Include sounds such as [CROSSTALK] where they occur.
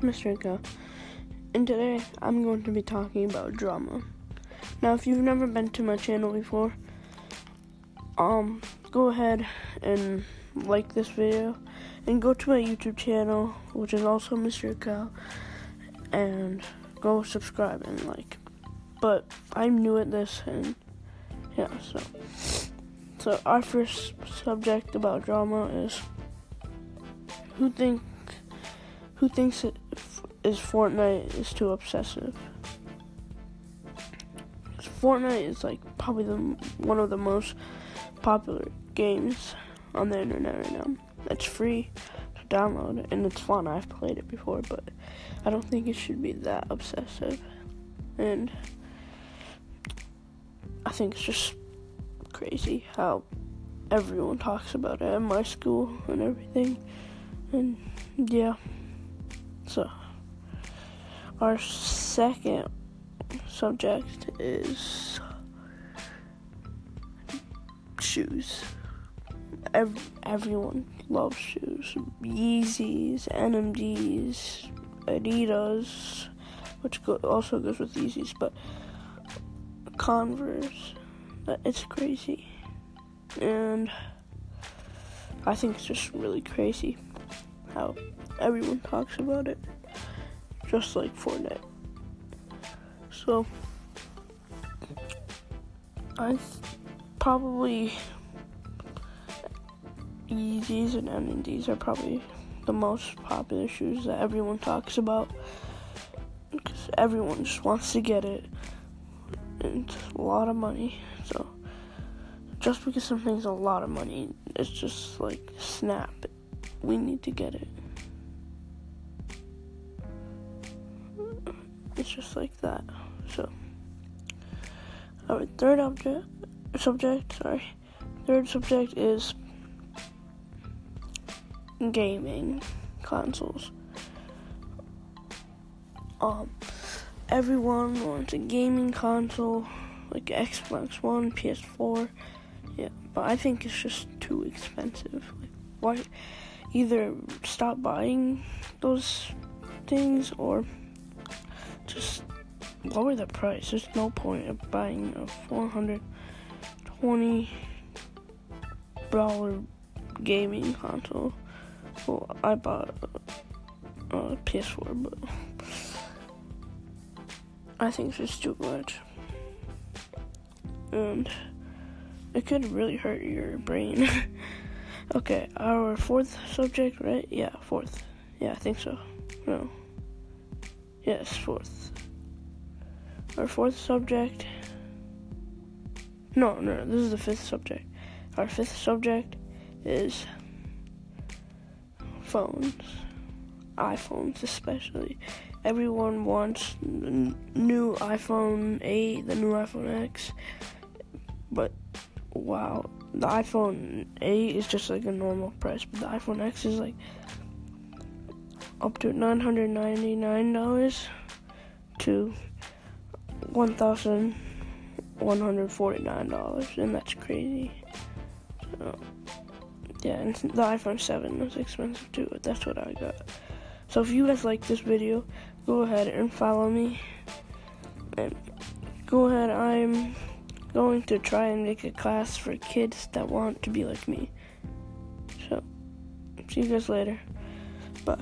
Mr. Go, and today I'm going to be talking about drama. Now, if you've never been to my channel before, um, go ahead and like this video, and go to my YouTube channel, which is also Mr. Cal, and go subscribe and like. But I'm new at this, and yeah, so. So our first subject about drama is who think who thinks it is Fortnite is too obsessive. Fortnite is like probably the one of the most popular games on the internet right now. It's free to download and it's fun. I've played it before, but I don't think it should be that obsessive. And I think it's just crazy how everyone talks about it at my school and everything. And yeah. So our second subject is shoes. Every, everyone loves shoes. Yeezys, NMDs, Adidas, which go, also goes with Yeezys, but Converse. It's crazy. And I think it's just really crazy how everyone talks about it. Just like Fortnite. So, I probably Yeezys and NMDs are probably the most popular shoes that everyone talks about because everyone just wants to get it. And it's a lot of money, so just because something's a lot of money, it's just like snap. We need to get it. It's just like that. So, our third object, subject, sorry, third subject is gaming consoles. Um, everyone wants a gaming console, like Xbox One, PS4. Yeah, but I think it's just too expensive. Like, why? Either stop buying those things or just lower the price. There's no point of buying a four hundred twenty dollar gaming console. Well, I bought a, a PS4, but I think it's too much, and it could really hurt your brain. [LAUGHS] okay, our fourth subject, right? Yeah, fourth. Yeah, I think so. No. Yes, fourth. Our fourth subject. No, no, this is the fifth subject. Our fifth subject is phones. iPhones, especially. Everyone wants the new iPhone 8, the new iPhone X. But, wow, the iPhone 8 is just like a normal price, but the iPhone X is like up to $999 to $1,149, and that's crazy. So, yeah, and the iPhone 7 is expensive too, but that's what I got. So if you guys like this video, go ahead and follow me. And go ahead, I'm going to try and make a class for kids that want to be like me. So, see you guys later. Bye.